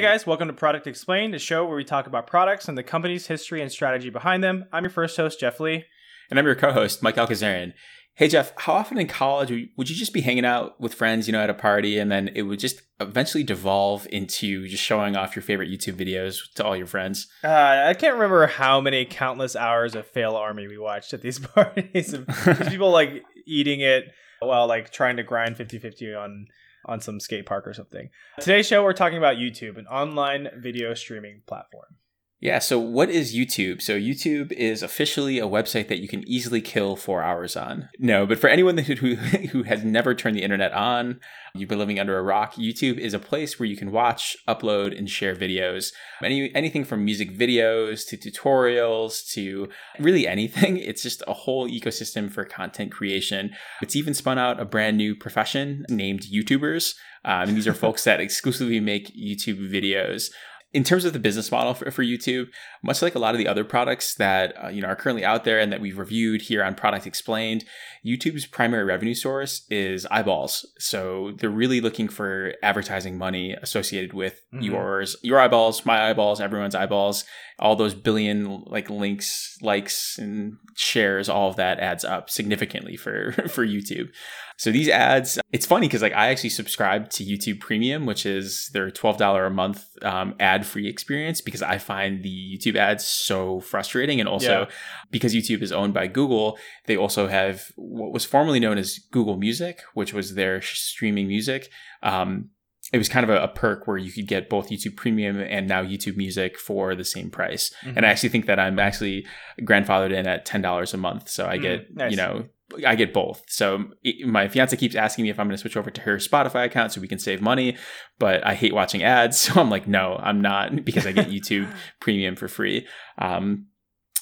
Hey guys, welcome to Product Explained, a show where we talk about products and the company's history and strategy behind them. I'm your first host, Jeff Lee. And I'm your co host, Mike Alcazarian. Hey, Jeff, how often in college would you just be hanging out with friends, you know, at a party, and then it would just eventually devolve into just showing off your favorite YouTube videos to all your friends? Uh, I can't remember how many countless hours of Fail Army we watched at these parties. people like eating it while like trying to grind 50 50 on on some skate park or something. Today's show, we're talking about YouTube, an online video streaming platform. Yeah, so what is YouTube? So YouTube is officially a website that you can easily kill four hours on. No, but for anyone who, who, has never turned the internet on, you've been living under a rock, YouTube is a place where you can watch, upload, and share videos. Any anything from music videos to tutorials to really anything. It's just a whole ecosystem for content creation. It's even spun out a brand new profession named YouTubers. Um, and these are folks that exclusively make YouTube videos in terms of the business model for, for YouTube, much like a lot of the other products that uh, you know are currently out there and that we've reviewed here on Product Explained, YouTube's primary revenue source is eyeballs. So they're really looking for advertising money associated with mm-hmm. yours, your eyeballs, my eyeballs, everyone's eyeballs, all those billion like links, likes, and shares. All of that adds up significantly for for YouTube. So these ads, it's funny because like I actually subscribe to YouTube Premium, which is their twelve dollar a month um, ad free experience because I find the YouTube ads so frustrating, and also yeah. because YouTube is owned by Google, they also have what was formerly known as Google Music, which was their streaming music. Um, it was kind of a, a, perk where you could get both YouTube Premium and now YouTube Music for the same price. Mm-hmm. And I actually think that I'm actually grandfathered in at ten dollars a month, so I mm, get nice. you know I get both. So my fiance keeps asking me if I'm going to switch over to her Spotify account so we can save money, but I hate watching ads. So I'm like, no, I'm not because I get YouTube Premium for free. Um,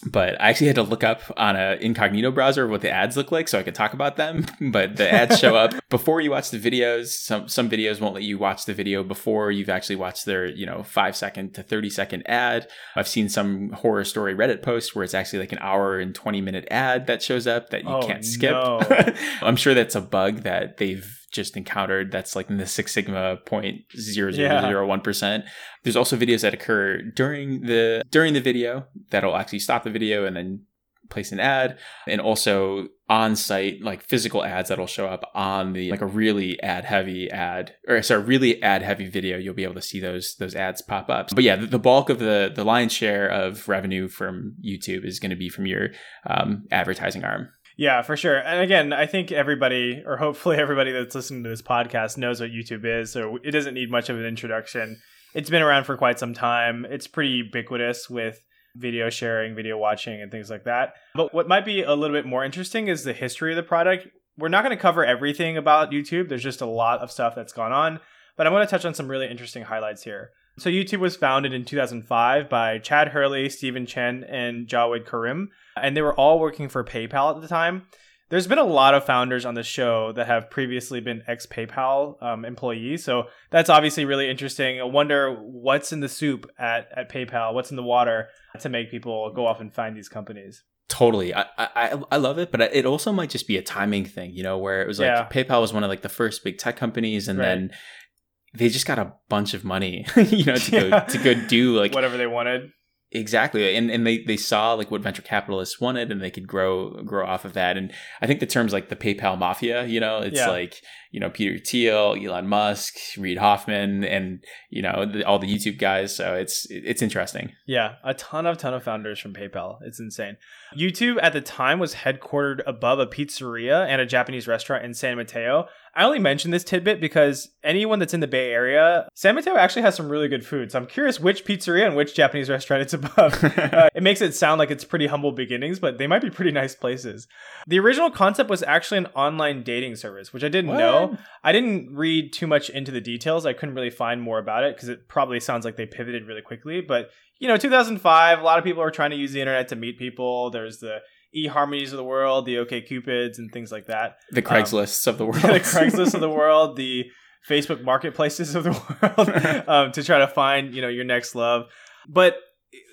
but I actually had to look up on an incognito browser what the ads look like so I could talk about them. But the ads show up before you watch the videos. Some some videos won't let you watch the video before you've actually watched their, you know, five second to 30 second ad. I've seen some horror story Reddit posts where it's actually like an hour and 20 minute ad that shows up that you oh, can't skip. No. I'm sure that's a bug that they've just encountered that's like in the Six Sigma point zero zero zero one percent. There's also videos that occur during the during the video that'll actually stop the video and then place an ad and also on site like physical ads that'll show up on the like a really ad heavy ad or sorry really ad heavy video. You'll be able to see those those ads pop up. But yeah the, the bulk of the the lion's share of revenue from youtube is going to be from your um, advertising arm yeah, for sure. And again, I think everybody, or hopefully everybody that's listening to this podcast, knows what YouTube is. So it doesn't need much of an introduction. It's been around for quite some time. It's pretty ubiquitous with video sharing, video watching, and things like that. But what might be a little bit more interesting is the history of the product. We're not going to cover everything about YouTube, there's just a lot of stuff that's gone on. But I'm going to touch on some really interesting highlights here. So YouTube was founded in 2005 by Chad Hurley, Stephen Chen, and Jawed Karim, and they were all working for PayPal at the time. There's been a lot of founders on the show that have previously been ex PayPal um, employees, so that's obviously really interesting. I wonder what's in the soup at, at PayPal, what's in the water to make people go off and find these companies. Totally, I, I I love it, but it also might just be a timing thing, you know, where it was like yeah. PayPal was one of like the first big tech companies, and right. then they just got a bunch of money, you know, to yeah. go to go do like whatever they wanted. Exactly. And and they, they saw like what venture capitalists wanted and they could grow grow off of that. And I think the terms like the PayPal mafia, you know, it's yeah. like, you know, Peter Thiel, Elon Musk, Reid Hoffman, and, you know, the, all the YouTube guys. So it's it's interesting. Yeah. A ton of ton of founders from PayPal. It's insane. YouTube at the time was headquartered above a pizzeria and a Japanese restaurant in San Mateo. I only mention this tidbit because anyone that's in the Bay Area, San Mateo actually has some really good food. So I'm curious which pizzeria and which Japanese restaurant it's above. uh, it makes it sound like it's pretty humble beginnings, but they might be pretty nice places. The original concept was actually an online dating service, which I didn't what? know. I didn't read too much into the details. I couldn't really find more about it because it probably sounds like they pivoted really quickly. But, you know, 2005, a lot of people are trying to use the internet to meet people. There's the eHarmonies of the world, the OK Cupids, and things like that. The Craigslist um, of the world. the Craigslist of the world, the Facebook marketplaces of the world, um, to try to find you know your next love. But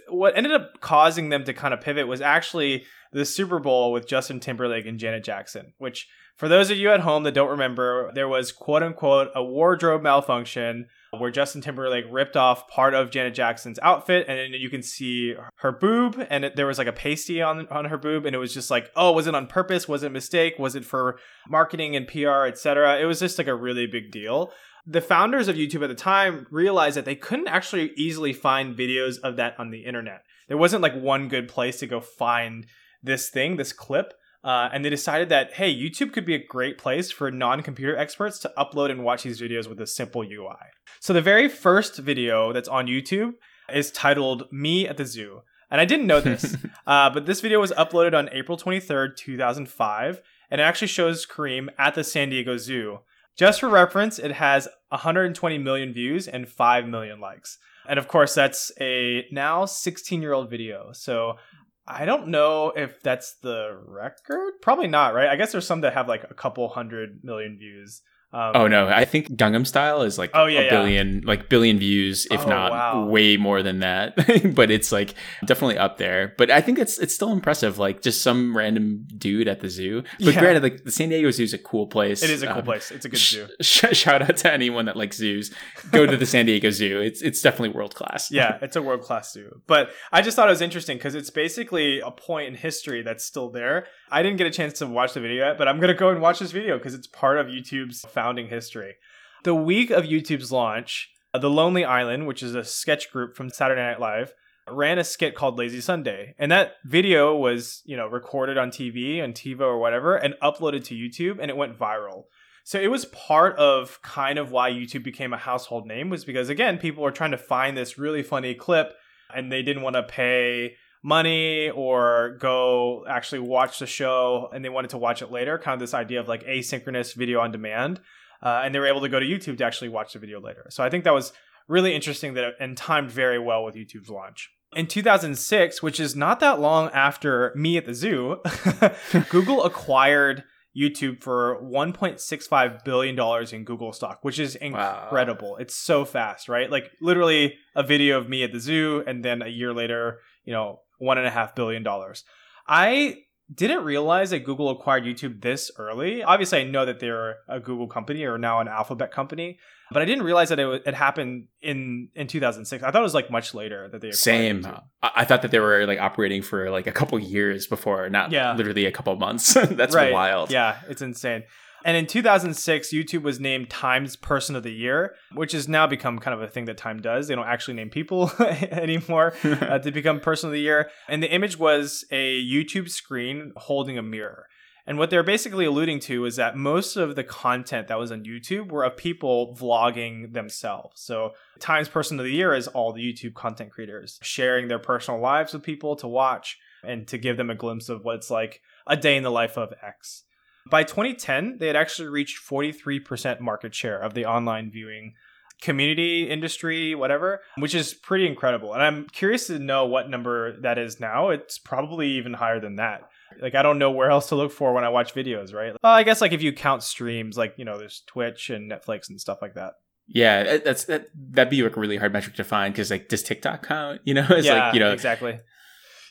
what ended up causing them to kind of pivot was actually the Super Bowl with Justin Timberlake and Janet Jackson, which for those of you at home that don't remember, there was quote unquote a wardrobe malfunction where Justin Timberlake ripped off part of Janet Jackson's outfit, and you can see her boob, and it, there was like a pasty on on her boob, and it was just like, oh, was it on purpose? Was it a mistake? Was it for marketing and PR, etc.? It was just like a really big deal. The founders of YouTube at the time realized that they couldn't actually easily find videos of that on the internet. There wasn't like one good place to go find this thing, this clip. Uh, and they decided that hey youtube could be a great place for non-computer experts to upload and watch these videos with a simple ui so the very first video that's on youtube is titled me at the zoo. And i didn't know this uh, but this video was uploaded on april 23rd 2005 and it actually shows Karim at the san diego zoo. Just for reference it has 120 million views and 5 million likes. And of course that's a now 16 year old video. So I don't know if that's the record. Probably not, right? I guess there's some that have like a couple hundred million views. Um, oh no, I think Gangnam Style is like oh, yeah, a billion, yeah. like billion views, if oh, not wow. way more than that. but it's like definitely up there. But I think it's it's still impressive. Like just some random dude at the zoo. But yeah. granted, like the San Diego Zoo is a cool place. It is a cool um, place. It's a good zoo. Sh- shout out to anyone that likes zoos. Go to the San Diego Zoo. It's it's definitely world class. yeah, it's a world class zoo. But I just thought it was interesting because it's basically a point in history that's still there. I didn't get a chance to watch the video yet, but I'm gonna go and watch this video because it's part of YouTube's founding history. The week of YouTube's launch, The Lonely Island, which is a sketch group from Saturday Night Live, ran a skit called Lazy Sunday. And that video was, you know, recorded on TV, on TiVo or whatever, and uploaded to YouTube, and it went viral. So it was part of kind of why YouTube became a household name was because again, people were trying to find this really funny clip and they didn't want to pay money or go actually watch the show and they wanted to watch it later. Kind of this idea of like asynchronous video on demand. Uh, and they were able to go to YouTube to actually watch the video later. So I think that was really interesting that and timed very well with YouTube's launch. In 2006, which is not that long after me at the zoo, Google acquired YouTube for 1.65 billion dollars in Google stock, which is incredible. Wow. It's so fast, right? Like literally a video of me at the zoo, and then a year later, you know, one and a half billion dollars. I didn't realize that Google acquired YouTube this early. Obviously, I know that they're a Google company or now an Alphabet company, but I didn't realize that it, it happened in in 2006. I thought it was like much later that they same. YouTube. I thought that they were like operating for like a couple years before, not yeah. literally a couple months. That's right. wild. Yeah, it's insane. And in 2006, YouTube was named Time's Person of the Year, which has now become kind of a thing that Time does. They don't actually name people anymore uh, to become Person of the Year. And the image was a YouTube screen holding a mirror. And what they're basically alluding to is that most of the content that was on YouTube were of people vlogging themselves. So, Times Person of the Year is all the YouTube content creators sharing their personal lives with people to watch and to give them a glimpse of what it's like a day in the life of X. By 2010, they had actually reached 43% market share of the online viewing community industry whatever which is pretty incredible. And i'm curious to know what number that is now. It's probably even higher than that. Like i don't know where else to look for when i watch videos right? Well, i guess like if you count streams like you know there's twitch and netflix and stuff like that. Yeah uh, that's that that'd be like a really hard metric to find because like does tiktok count? You know it's yeah, like you know. exactly.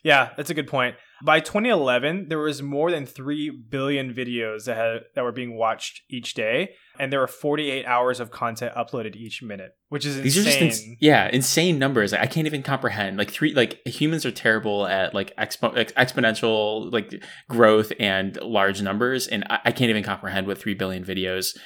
Yeah that's a good point by 2011, there was more than 3 billion videos that had, that were being watched each day, and there were 48 hours of content uploaded each minute, which is These insane. Are just ins- yeah, insane numbers. I can't even comprehend. Like three like humans are terrible at like expo- exponential like growth and large numbers and I-, I can't even comprehend what 3 billion videos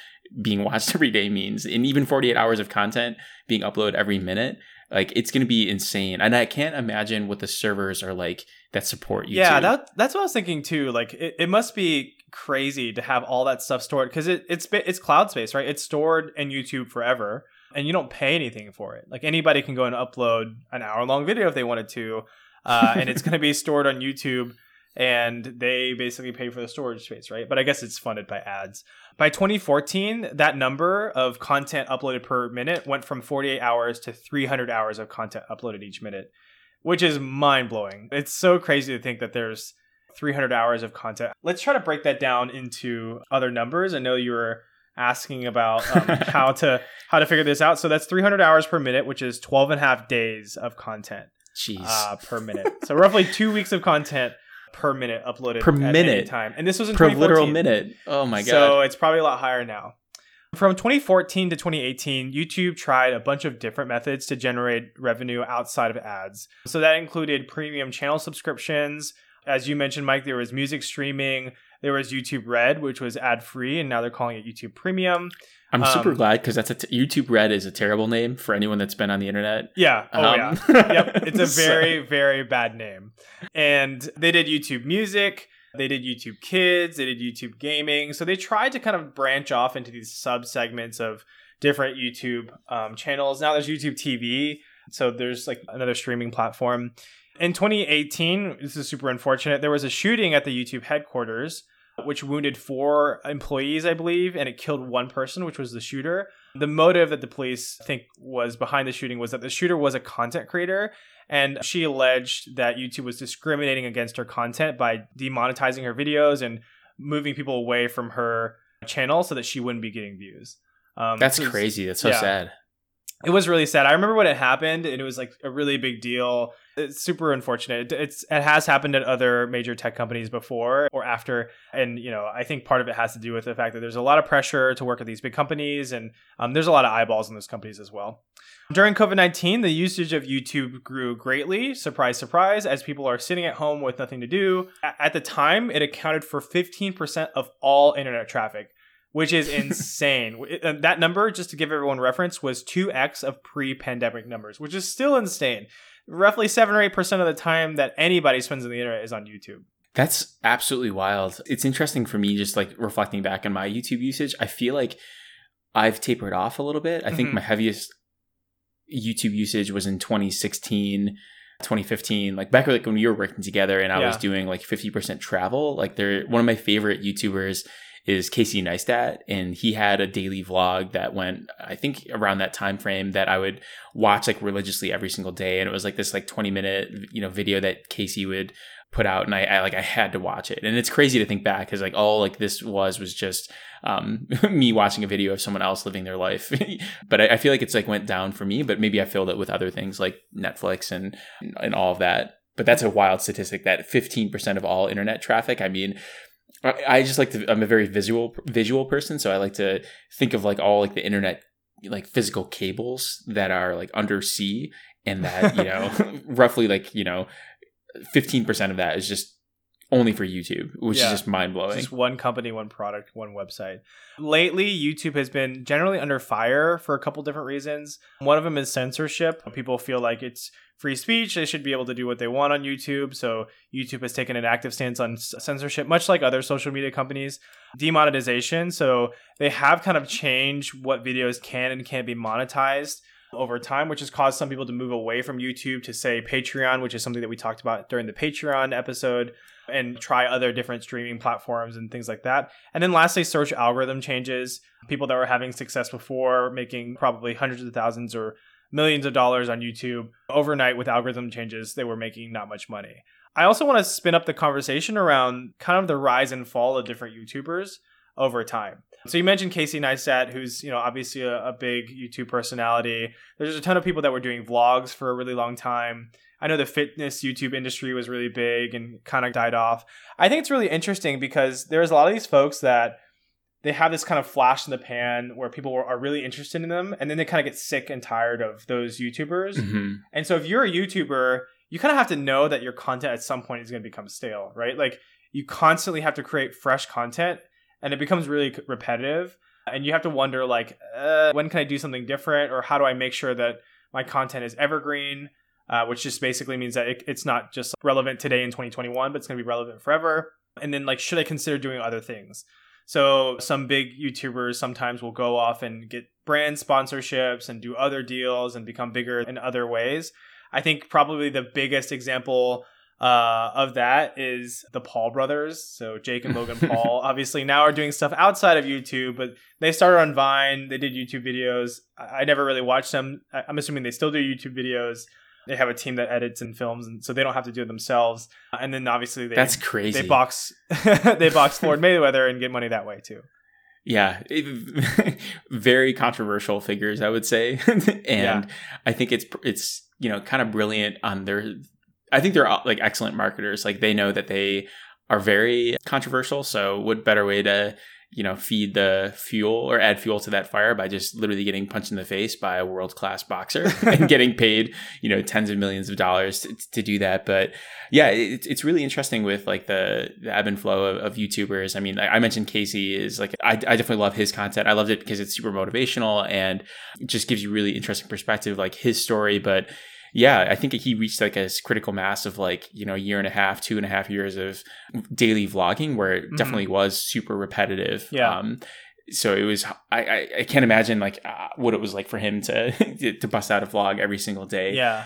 being watched every day means. And even 48 hours of content being uploaded every minute like it's going to be insane, and I can't imagine what the servers are like that support YouTube. Yeah, that that's what I was thinking too. Like it, it must be crazy to have all that stuff stored because it, it's it's cloud space, right? It's stored in YouTube forever, and you don't pay anything for it. Like anybody can go and upload an hour long video if they wanted to, uh, and it's going to be stored on YouTube and they basically pay for the storage space, right? But I guess it's funded by ads. By 2014, that number of content uploaded per minute went from 48 hours to 300 hours of content uploaded each minute, which is mind blowing. It's so crazy to think that there's 300 hours of content. Let's try to break that down into other numbers. I know you were asking about um, how to how to figure this out. So that's 300 hours per minute, which is 12 and a half days of content. Jeez. Uh, per minute. so roughly two weeks of content per minute uploaded per minute time. And this was in per literal minute. Oh my god! So it's probably a lot higher now. From 2014 to 2018, YouTube tried a bunch of different methods to generate revenue outside of ads. So that included premium channel subscriptions. As you mentioned, Mike, there was music streaming, there was YouTube Red, which was ad free, and now they're calling it YouTube Premium. I'm super Um, glad because that's a t- YouTube Red is a terrible name for anyone that's been on the internet. Yeah. Oh, Um, yeah. Yep. It's a very, very bad name. And they did YouTube Music. They did YouTube Kids. They did YouTube Gaming. So they tried to kind of branch off into these sub segments of different YouTube um, channels. Now there's YouTube TV. So there's like another streaming platform. In 2018, this is super unfortunate. There was a shooting at the YouTube headquarters, which wounded four employees, I believe, and it killed one person, which was the shooter. The motive that the police think was behind the shooting was that the shooter was a content creator, and she alleged that YouTube was discriminating against her content by demonetizing her videos and moving people away from her channel so that she wouldn't be getting views. Um, That's so crazy. That's so yeah. sad. It was really sad. I remember when it happened, and it was like a really big deal. It's super unfortunate. It- It's it has happened at other major tech companies before or after, and you know I think part of it has to do with the fact that there's a lot of pressure to work at these big companies, and um, there's a lot of eyeballs in those companies as well. During COVID 19, the usage of YouTube grew greatly. Surprise, surprise, as people are sitting at home with nothing to do. At the time, it accounted for 15% of all internet traffic, which is insane. That number, just to give everyone reference, was 2x of pre pandemic numbers, which is still insane. Roughly 7 or 8% of the time that anybody spends on the internet is on YouTube. That's absolutely wild. It's interesting for me just like reflecting back on my YouTube usage. I feel like I've tapered off a little bit. I think Mhm. my heaviest YouTube usage was in 2016, 2015, like back like when we were working together and I was doing like 50% travel. Like they're one of my favorite YouTubers is Casey Neistat and he had a daily vlog that went I think around that time frame that I would watch like religiously every single day and it was like this like 20 minute you know video that Casey would put out and I, I like I had to watch it. And it's crazy to think back because like all like this was was just um me watching a video of someone else living their life. But I, I feel like it's like went down for me but maybe I filled it with other things like Netflix and and all of that. But that's a wild statistic that 15% of all internet traffic I mean I, I just like to I'm a very visual visual person so I like to think of like all like the internet like physical cables that are like undersea and that you know roughly like you know 15% of that is just only for YouTube, which Yeah. is just mind blowing. Just one company, one product, one website. Lately, YouTube has been generally under fire for a couple different reasons. One of them is censorship. People feel like it's free speech. They should be able to do what they want on YouTube. So, YouTube has taken an active stance on censorship, much like other social media companies. Demonetization. So, they have kind of changed what videos can and can't be monetized over time, which has caused some people to move away from YouTube to say Patreon, which is something that we talked about during the Patreon episode and try other different streaming platforms and things like that. And then lastly, search algorithm changes. People that were having success before, making probably hundreds of thousands or millions of dollars on YouTube overnight with algorithm changes, they were making not much money. I also want to spin up the conversation around kind of the rise and fall of different YouTubers over time. So you mentioned Casey Neistat, who's you know obviously a, a big YouTube personality. There's a ton of people that were doing vlogs for a really long time. I know the fitness YouTube industry was really big and kind of died off. I think it's really interesting because there's a lot of these folks that they have this kind of flash in the pan where people are really interested in them and then they kind of get sick and tired of those YouTubers. Mhm. And so if you're a YouTuber, you kind of have to know that your content at some point is going to become stale, right? Like you constantly have to create fresh content and it becomes really repetitive and you have to wonder like uh, when can I do something different or how do I make sure that my content is evergreen? Uh, which just basically means that it, it's not just relevant today in 2021, but it's going to be relevant forever. And then, like, should I consider doing other things? So, some big YouTubers sometimes will go off and get brand sponsorships and do other deals and become bigger in other ways. I think probably the biggest example uh, of that is the Paul brothers. So Jake and Logan Paul obviously now are doing stuff outside of YouTube, but they started on Vine. They did YouTube videos. I, I never really watched them. I, I'm assuming they still do YouTube videos. They have a team that edits and films, and so they don't have to do it themselves. And then obviously they That's crazy. they box they box Floyd Mayweather and get money that way too. yeah, it- very controversial figures, I would say, and Yeah. I think it's it's you know kind of brilliant on their. I think they're uh, like excellent marketers. Like they know that they are very controversial. So what better way to you know, feed the fuel or add fuel to that fire by just literally getting punched in the face by a world class boxer and getting paid, you know, tens of millions of dollars to, to do that. But yeah, it, it's really interesting with like the, the ebb and flow of, of YouTubers. I mean, I, I mentioned Casey is like, I, I definitely love his content. I loved it because it's super motivational and it just gives you really interesting perspective, like his story. But yeah, I think he reached like a critical mass of like, you know, a year and a half, two and a half years of daily vlogging where it mm-hmm. definitely was super repetitive. Yeah. Um, so it was, I, I, I can't imagine like uh, what it was like for him to, to bust out a vlog every single day. Yeah.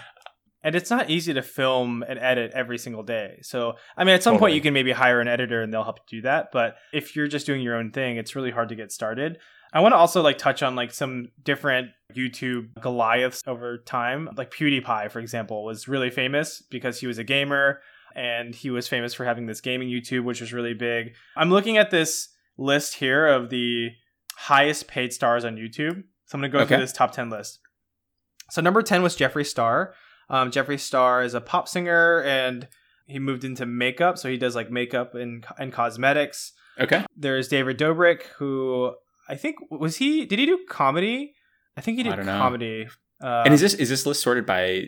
And it's not easy to film and edit every single day. So, I mean, at some totally. point you can maybe hire an editor and they'll help you do that. But if you're just doing your own thing, it's really hard to get started. I want to also like touch on like some different YouTube Goliaths over time. Like PewDiePie, for example, was really famous because he was a gamer and he was famous for having this gaming YouTube, which was really big. I'm looking at this list here of the highest paid stars on YouTube. So I'm going to go okay. through this top 10 list. So number 10 was Jeffree Star. Um, Jeffree Star is a pop singer and he moved into makeup. So he does like makeup and, and cosmetics. Okay. There's David Dobrik, who I think was he did he do comedy? I think he did comedy. Uh, and is this is this list sorted by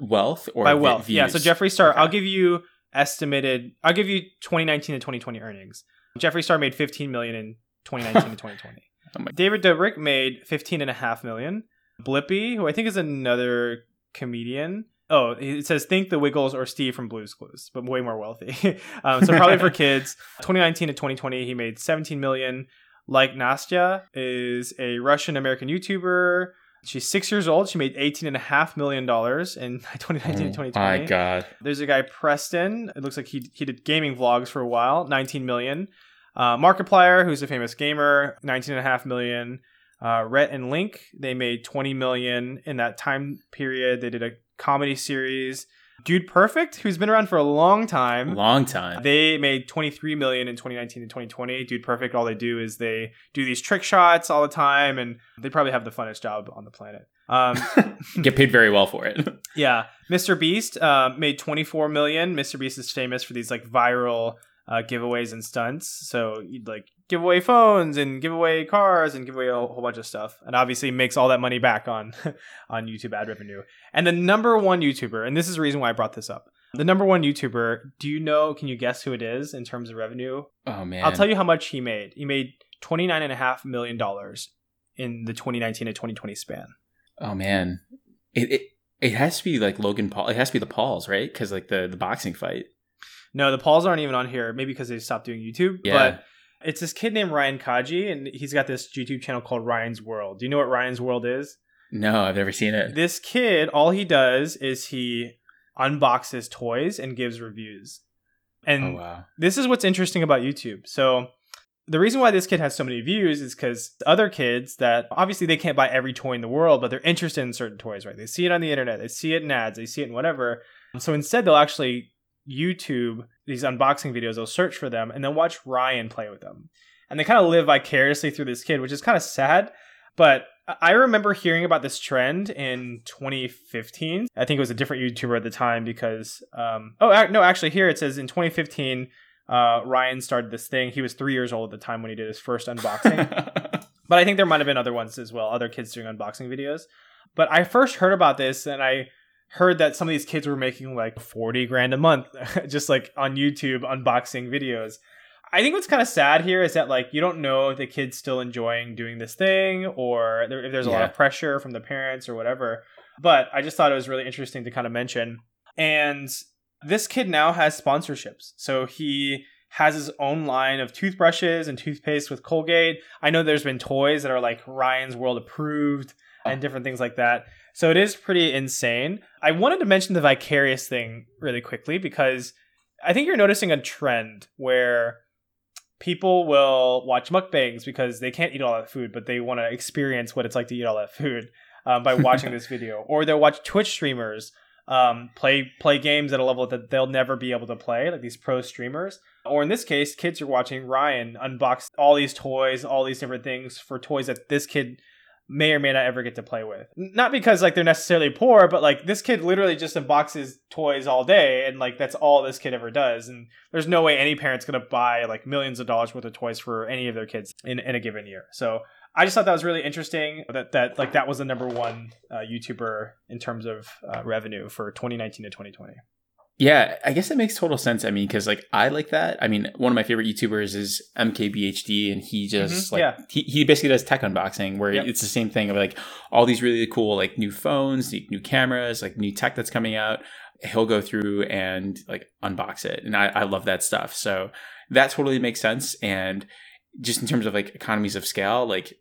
wealth or by wealth? Views? Yeah. So Jeffree Star, okay. I'll give you estimated. I'll give you 2019 to 2020 earnings. Jeffree Star made 15 million in 2019 to 2020. Oh David Dobrik made 15 and a half million. Blippi, who I think is another comedian. Oh, it says think the Wiggles or Steve from Blue's Clues, but way more wealthy. um, so probably for kids. 2019 to 2020, he made 17 million. Like Nastya is a Russian American YouTuber. She's six years old. She made $18.5 million in 2019 oh, 2020. My God. There's a guy, Preston. It looks like he, he did gaming vlogs for a while, 19 million. Uh, Markiplier, who's a famous gamer, 19.5 million. Uh, Rhett and Link, they made 20 million in that time period. They did a comedy series. Dude Perfect, who's been around for a long time. Long time. They made 23 million in 2019 and 2020. Dude Perfect, all they do is they do these trick shots all the time, and they probably have the funnest job on the planet. Um, Get paid very well for it. yeah, Mr. Beast uh, made 24 million. Mr. Beast is famous for these like viral uh, giveaways and stunts. So you'd like give away phones and give away cars and give away a whole bunch of stuff, and obviously makes all that money back on on YouTube ad revenue. And the number one YouTuber, and this is the reason why I brought this up. The number one YouTuber, do you know? Can you guess who it is in terms of revenue? Oh man, I'll tell you how much he made. He made twenty nine and a half million dollars in the 2019 to 2020 span. Oh man, it, it it has to be like Logan Paul. It has to be the Pauls, right? Because like the the boxing fight. No, the Pauls aren't even on here. Maybe because they stopped doing YouTube. Yeah. But it's this kid named Ryan Kaji, and he's got this YouTube channel called Ryan's World. Do you know what Ryan's World is? No, I've never seen it. This kid, all he does is he unboxes toys and gives reviews. And oh, wow. this is what's interesting about YouTube. So the reason why this kid has so many views is because other kids that obviously they can't buy every toy in the world, but they're interested in certain toys, right? They see it on the internet, they see it in ads, they see it in whatever. So instead, they'll actually YouTube these unboxing videos. They'll search for them and then watch Ryan play with them. And they kind of live vicariously through this kid, which is kind of sad. But I remember hearing about this trend in 2015. I think it was a different YouTuber at the time because, um, oh, no, actually, here it says in 2015, uh, Ryan started this thing. He was three years old at the time when he did his first unboxing. but I think there might have been other ones as well, other kids doing unboxing videos. But I first heard about this and I heard that some of these kids were making like 40 grand a month just like on YouTube unboxing videos. I think what's kind of sad here is that like you don't know if the kid's still enjoying doing this thing or if there's a yeah. lot of pressure from the parents or whatever. But I just thought it was really interesting to kind of mention. And this kid now has sponsorships. So he has his own line of toothbrushes and toothpaste with Colgate. I know there's been toys that are like Ryan's World approved and uh-huh. different things like that. So it is pretty insane. I wanted to mention the vicarious thing really quickly because I think you're noticing a trend where people will watch mukbangs because they can't eat all that food, but they want to experience what it's like to eat all that food um, by watching this video. Or they'll watch Twitch streamers um, play play games at a level that they'll never be able to play, like these pro streamers. Or in this case, kids are watching Ryan unbox all these toys, all these different things for toys that this kid may or may not ever get to play with. Not because like they're necessarily poor, but like this kid literally just unboxes toys all day and like that's all this kid ever does. And there's no way any parent's gonna buy like millions of dollars worth of toys for any of their kids in, in a given year. So I just thought that was really interesting that that like that was the number one uh, YouTuber in terms of uh, revenue for 2019 to 2020. Yeah, I guess it makes total sense. I mean, because like I like that. I mean, one of my favorite YouTubers is MKBHD, and he just Mhm, like yeah. he, he basically does tech unboxing, where Yep. it's the same thing of like all these really cool like new phones, new new cameras, like new tech that's coming out. He'll go through and like unbox it, and I, I love that stuff. So that totally makes sense. And just in terms of like economies of scale, like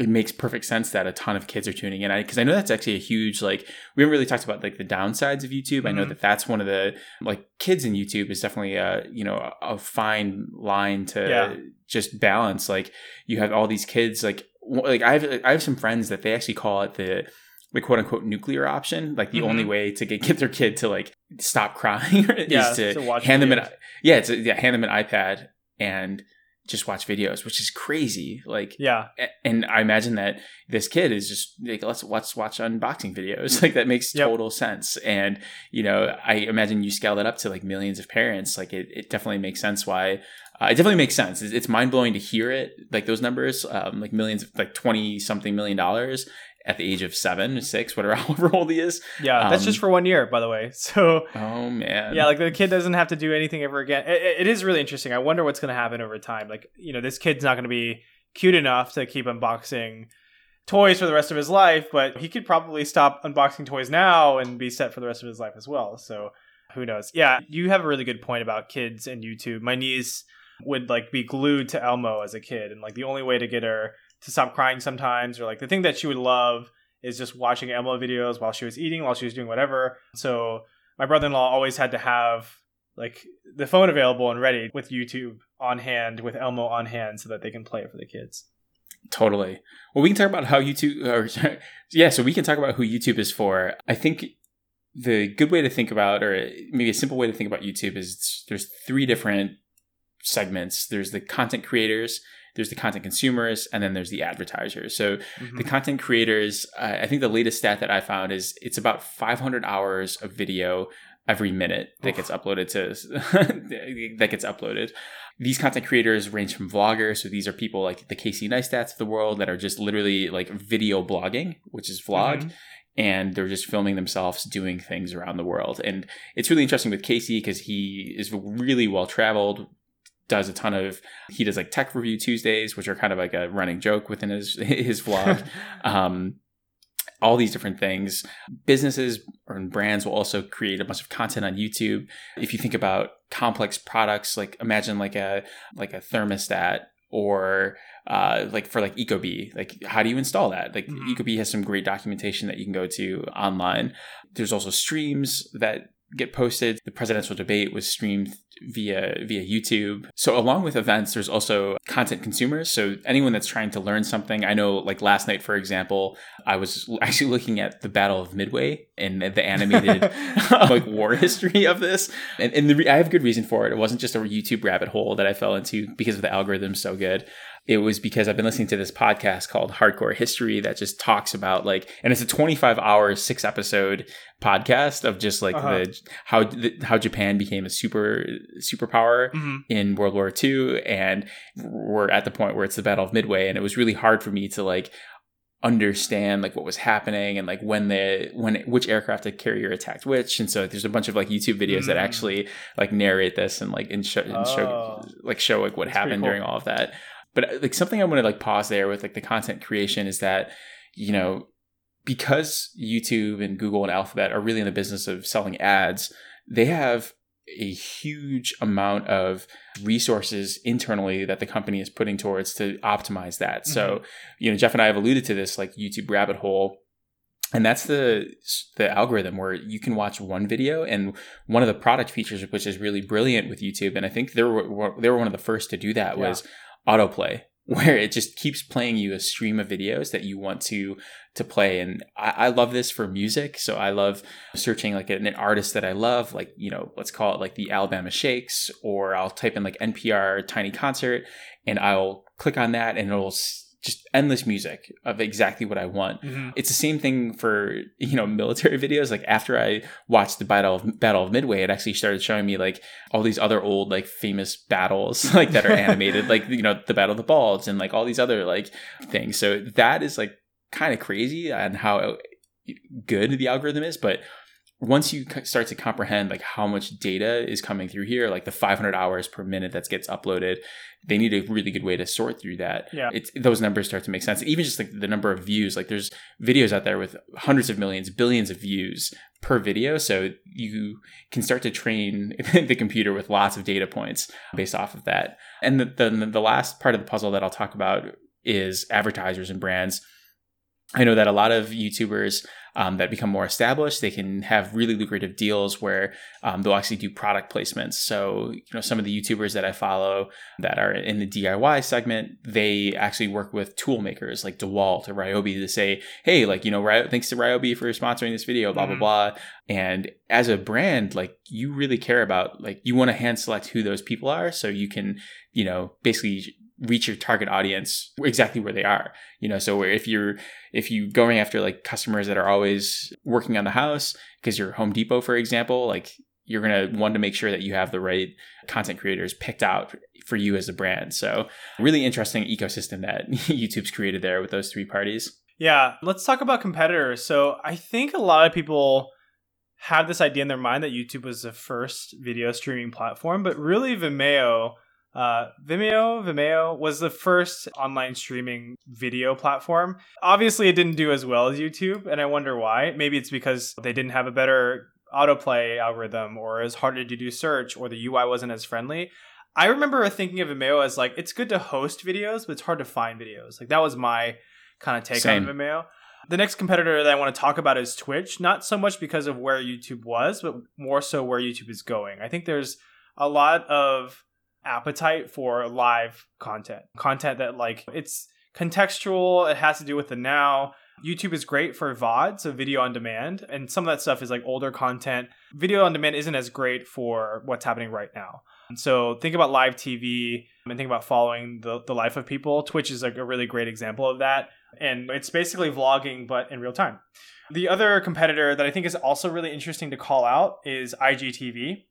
it makes perfect sense that a ton of kids are tuning in. Because I know that's actually a huge like we haven't really talked about like the downsides of YouTube. I know Mhm. that that's one of the like kids in YouTube is definitely a you know a, fine line to Yeah. just balance. Like you have all these kids like like I have I have some friends that they actually call it the the quote unquote nuclear option. Like the Mhm. only way to get, get their kid to like stop crying Yeah, is to, to watch hand them an yeah it's a, yeah hand them an iPad and just watch videos, which is crazy. Like Yeah, and I imagine that this kid is just like let's let's watch unboxing videos. Like that makes Yep. total sense. And you know, I imagine you scale that up to like millions of parents. Like it, it definitely makes sense why. Uh, it definitely makes sense. It's, it's mind blowing to hear it, like those numbers, um, like millions, like twenty something million dollars at the age of seven, six, whatever, however old he is. yeah. That's Um, just for one year, by the way. So Oh man, yeah, like the kid doesn't have to do anything ever again. It, it- it is really interesting. I wonder what's going to happen over time. Like you know, this kid's not going to be cute enough to keep unboxing toys for the rest of his life, but he could probably stop unboxing toys now and be set for the rest of his life as well. So who knows? Yeah, you have a really good point about kids and YouTube. My niece would like be glued to Elmo as a kid, and like the only way to get her to stop crying sometimes, or like the thing that she would love is just watching Elmo videos while she was eating, while she was doing whatever. So my brother-in-law always had to have like the phone available and ready with YouTube on hand, with Elmo on hand, so that they can play it for the kids. Totally. Well, we can talk about how YouTube, or yeah, so we can talk about who YouTube is for. I think the good way to think about, or maybe a simple way to think about YouTube is there's three different segments. There's the content creators, there's the content consumers, and then there's the advertisers. So Mm-hmm. the content creators, uh, I think the latest stat that I found is it's about 500 hours of video every minute that Oof. gets uploaded to that gets uploaded. These content creators range from vloggers, so these are people like the Casey Neistats of the world that are just literally like video blogging, which is vlog, Mhm. and they're just filming themselves doing things around the world. And it's really interesting with Casey because he is really well traveled, does a ton of he does like tech review Tuesdays, which are kind of like a running joke within his his vlog. um, all these different things. Businesses or brands will also create a bunch of content on YouTube. If you think about complex products, like imagine like a like a thermostat or uh, like for like Ecobee, like how do you install that? Like Mhm. Ecobee has some great documentation that you can go to online. There's also streams that get posted. The presidential debate was streamed via via YouTube. So along with events, there's also content consumers. So anyone that's trying to learn something. I know like last night, for example, I was actually looking at the Battle of Midway and the animated like war history of this. And, and the re- I have good reason for it. It wasn't just a YouTube rabbit hole that I fell into because of the algorithm so good. It was because I've been listening to this podcast called Hardcore History that just talks about like, and it's a 25 hour, six episode podcast of just like Uh-huh. the how the, how Japan became a super superpower Mhm. in World War II, and we're at the point where it's the Battle of Midway, and it was really hard for me to like understand like what was happening and like when the when which aircraft carrier attacked which and so there's a bunch of like youtube videos that Mm. actually like narrate this and like and show, and show Oh. like show like what That's happened cool. during all of that but uh, like something i want to like pause there with like the content creation is that you know because youtube and google and alphabet are really in the business of selling ads they have a huge amount of resources internally that the company is putting towards to optimize that. So, you know, Jeff and I have alluded to this like YouTube rabbit hole. And that's the the algorithm where you can watch one video, and one of the product features, which is really brilliant with YouTube, and I think they were they were one of the first to do that, Yeah. was autoplay, where it just keeps playing you a stream of videos that you want to to play. And I, I love this for music, so I love searching like an, an artist that I love, like you know, let's call it like the Alabama Shakes, or I'll type in like NPR Tiny Concert, and I'll click on that, and it'll just endless music of exactly what I want. Mhm. It's the same thing for you know military videos. Like after I watched the battle of Battle of Midway, it actually started showing me like all these other old like famous battles like that are animated, like you know the Battle of the Bulge and like all these other like things. So that is like kind of crazy and how good the algorithm is, but once you start to comprehend like how much data is coming through here like the 500 hours per minute that gets uploaded they need a really good way to sort through that. Yeah. it's those numbers start to make sense. Even just like the number of views like there's videos out there with hundreds of millions billions of views per video. So you can start to train the computer with lots of data points based off of that. And the, the, the last part of the puzzle that i'll talk about is advertisers and brands I know that a lot of YouTubers um, that become more established, they can have really lucrative deals where um, they'll actually do product placements. So, you know, some of the YouTubers that I follow that are in the DIY segment, they actually work with tool makers like DeWalt or Ryobi to say, hey, like, you know, Ry- thanks to Ryobi for sponsoring this video, blah, blah, Mhm. blah. And as a brand, like, you really care about, like, you want to hand select who those people are so you can, you know, basically reach your target audience exactly where they are you know? So if you're if you going after like customers that are always working on the house because you're home depot for example like you're going to want to make sure that you have the right content creators picked out for you as a brand. So really interesting ecosystem that youtube's created there with those three parties. Yeah, let's talk about competitors. So I think a lot of people have this idea in their mind that YouTube was the first video streaming platform, but really Vimeo, uh, Vimeo, Vimeo was the first online streaming video platform. Obviously, it didn't do as well as YouTube, and I wonder why. Maybe it's because they didn't have a better autoplay algorithm, or it was harder to do search, or the UI wasn't as friendly. I remember thinking of Vimeo as like it's good to host videos, but it's hard to find videos. Like that was my kind of take Same. on Vimeo. The next competitor that I want to talk about is Twitch, not so much because of where YouTube was, but more so where YouTube is going. I think there's a lot of appetite for live content, content that like it's contextual, it has to do with the now. YouTube is great for VOD, so video on demand, and some of that stuff is like older content. Video on demand isn't as great for what's happening right now. So think about live TV and think about following the, the life of people. Twitch is like a really great example of that. And it's basically vlogging, but in real time. The other competitor that I think is also really interesting to call out is IGTV.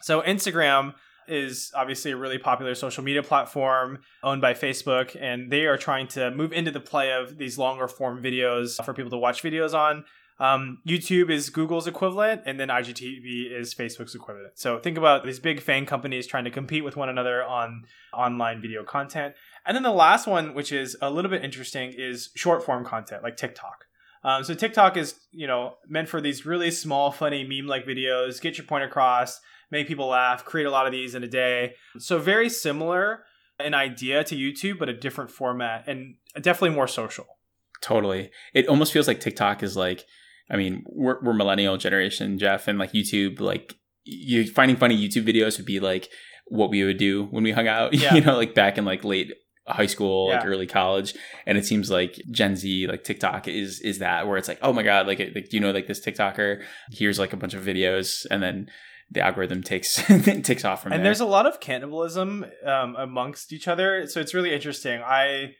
So Instagram is obviously a really popular social media platform owned by Facebook, and they are trying to move into the play of these longer form videos for people to watch videos on. Um, YouTube is Google's equivalent, and then IGTV is Facebook's equivalent. So think about these big fan companies trying to compete with one another on online video content. And then the last one, which is a little bit interesting, is short form content like TikTok. Um, so TikTok is you know meant for these really small, funny meme like videos. Get your point across, make people laugh, create a lot of these in a day. So very similar in idea to YouTube, but a different format and definitely more social. Totally. It almost feels like TikTok is like, I mean, we're, we're millennial generation, Jeff, and like YouTube, like you finding funny YouTube videos would be like what we would do when we hung out, Yeah. you know, like back in like late high school, like early college. And it seems like Gen Z, like TikTok is, is that where it's like, oh my God, like, like you know like this TikToker? Here's like a bunch of videos and then the algorithm takes, takes off from it. and there. there's a lot of cannibalism um, amongst each other so it's really interesting i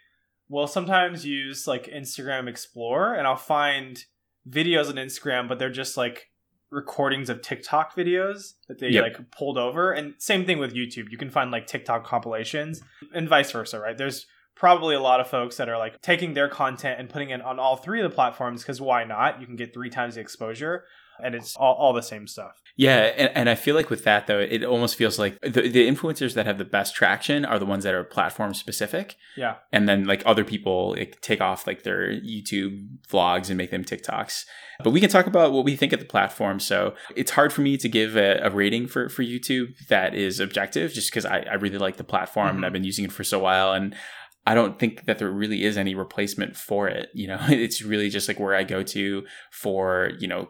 will sometimes use like instagram explore and i'll find videos on instagram but they're just like recordings of tiktok videos that they Yep. like pulled over and same thing with youtube you can find like tiktok compilations and vice versa right there's probably a lot of folks that are like taking their content and putting it on all three of the platforms because why not you can get three times the exposure and it's all, all the same stuff Yeah, and, and I feel like with that though, it almost feels like the, the influencers that have the best traction are the ones that are platform specific, yeah and then like other people like, take off like their YouTube vlogs and make them TikToks. But we can talk about what we think of the platform. So it's hard for me to give a, a rating for for YouTube that is objective, just because I, I really like the platform Mhm. and I've been using it for so while and. I don't think that there really is any replacement for it. You know, it's really just like where I go to for, you know,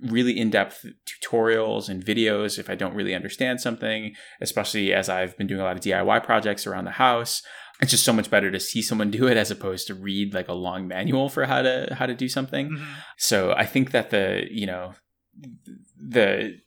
really in-depth tutorials and videos if I don't really understand something, especially as I've been doing a lot of DIY projects around the house. It's just so much better to see someone do it as opposed to read like a long manual for how to how to do something. Mhm. So I think that the, you know, the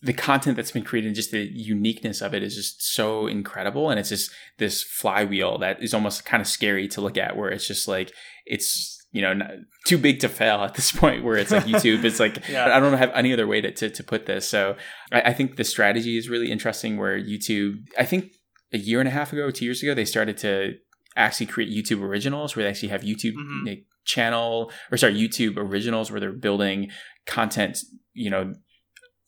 the content that's been created, and just the uniqueness of it is just so incredible. And it's just this flywheel that is almost kind of scary to look at, where it's just like, it's, you know, not, too big to fail at this point where it's like YouTube. it's like, Yeah. I don't have any other way to, to, to put this. So I, I think the strategy is really interesting where YouTube, I think a year and a half ago, two years ago, they started to actually create YouTube originals where they actually have YouTube Mhm. like, channel or sorry, YouTube originals where they're building content, you know,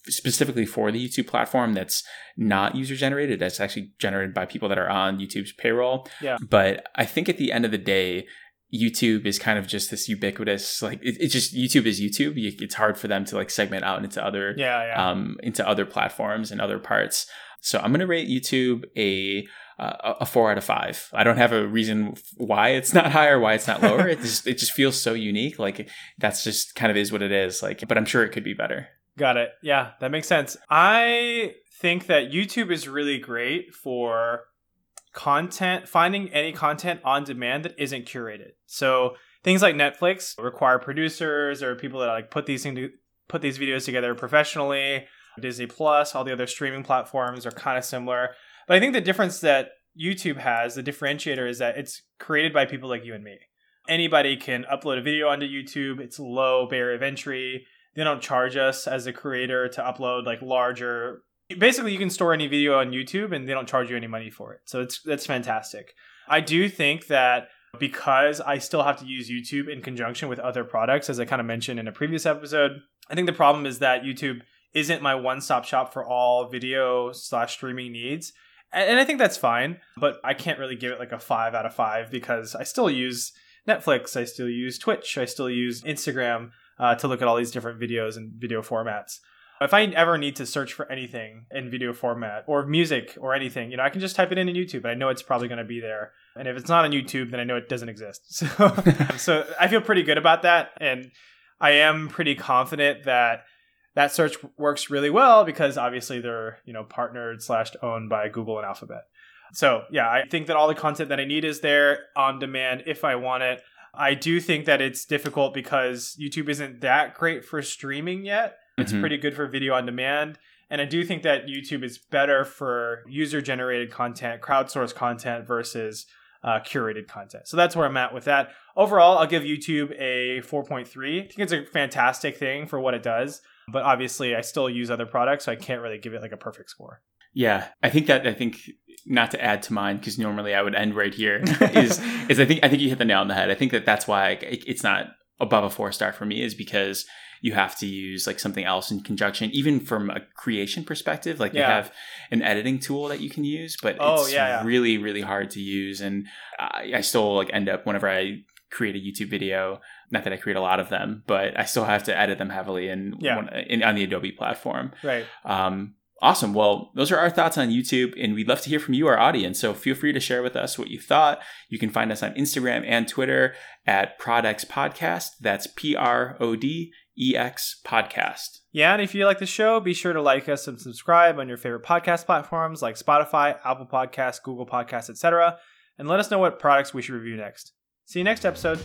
specifically for the YouTube platform that's not user generated. That's actually generated by people that are on YouTube's payroll. Yeah. But I think at the end of the day, YouTube is kind of just this ubiquitous, like it, it's just YouTube is YouTube. You, it's hard for them to like segment out into other Yeah, yeah. um, into other platforms and other parts. So I'm going to rate YouTube a uh, a four out of five. I don't have a reason why it's not higher, why it's not lower. it just it just feels so unique. Like that's just kind of is what it is. Like, but I'm sure it could be better. Got it. Yeah, that makes sense. I think that YouTube is really great for content, finding any content on demand that isn't curated. So things like Netflix require producers or people that like put these things put these videos together professionally. Disney Plus, all the other streaming platforms are kind of similar. But I think the difference that YouTube has, the differentiator is that it's created by people like you and me. Anybody can upload a video onto YouTube. It's low barrier of entry they don't charge us as a creator to upload like larger basically you can store any video on youtube and they don't charge you any money for it. So it's that's fantastic. I do think that because i still have to use youtube in conjunction with other products as i kind of mentioned in a previous episode i think the problem is that youtube isn't my one-stop shop for all video slash streaming needs. And i think that's fine but i can't really give it like a five out of five because i still use netflix i still use twitch i still use instagram uh, to look at all these different videos and video formats. If I ever need to search for anything in video format or music or anything, you know, I can just type it in in YouTube. I know it's probably going to be there. And if it's not on YouTube, then I know it doesn't exist. So, so I feel pretty good about that. And I am pretty confident that that search works really well because obviously they're, you know, partnered slash owned by Google and Alphabet. So yeah, I think that all the content that I need is there on demand if I want it. I do think that it's difficult because YouTube isn't that great for streaming yet. It's Mhm. pretty good for video on demand. And I do think that YouTube is better for user generated content, crowdsourced content versus uh, curated content. So that's where I'm at with that. Overall, I'll give YouTube a 4.3. I think it's a fantastic thing for what it does. But obviously, I still use other products, so I can't really give it like a perfect score. Yeah, I think that I think not to add to mine because normally I would end right here is is I think I think you hit the nail on the head. I think that that's why it's not above a four star for me is because you have to use like something else in conjunction, even from a creation perspective. Like they have an editing tool that you can use, but Oh, it's yeah, yeah. really really hard to use, and I, I still like end up whenever I create a YouTube video. Not that I create a lot of them, but I still have to edit them heavily in, Yeah. one, in on the Adobe platform. Right. Um, awesome. Well, those are our thoughts on YouTube, and we'd love to hear from you, our audience. So feel free to share with us what you thought. You can find us on Instagram and Twitter at Prodex Podcast. That's P R O D E X Podcast. Yeah, and if you like the show, be sure to like us and subscribe on your favorite podcast platforms like Spotify, Apple Podcasts, Google Podcasts, etc. And let us know what products we should review next. See you next episode.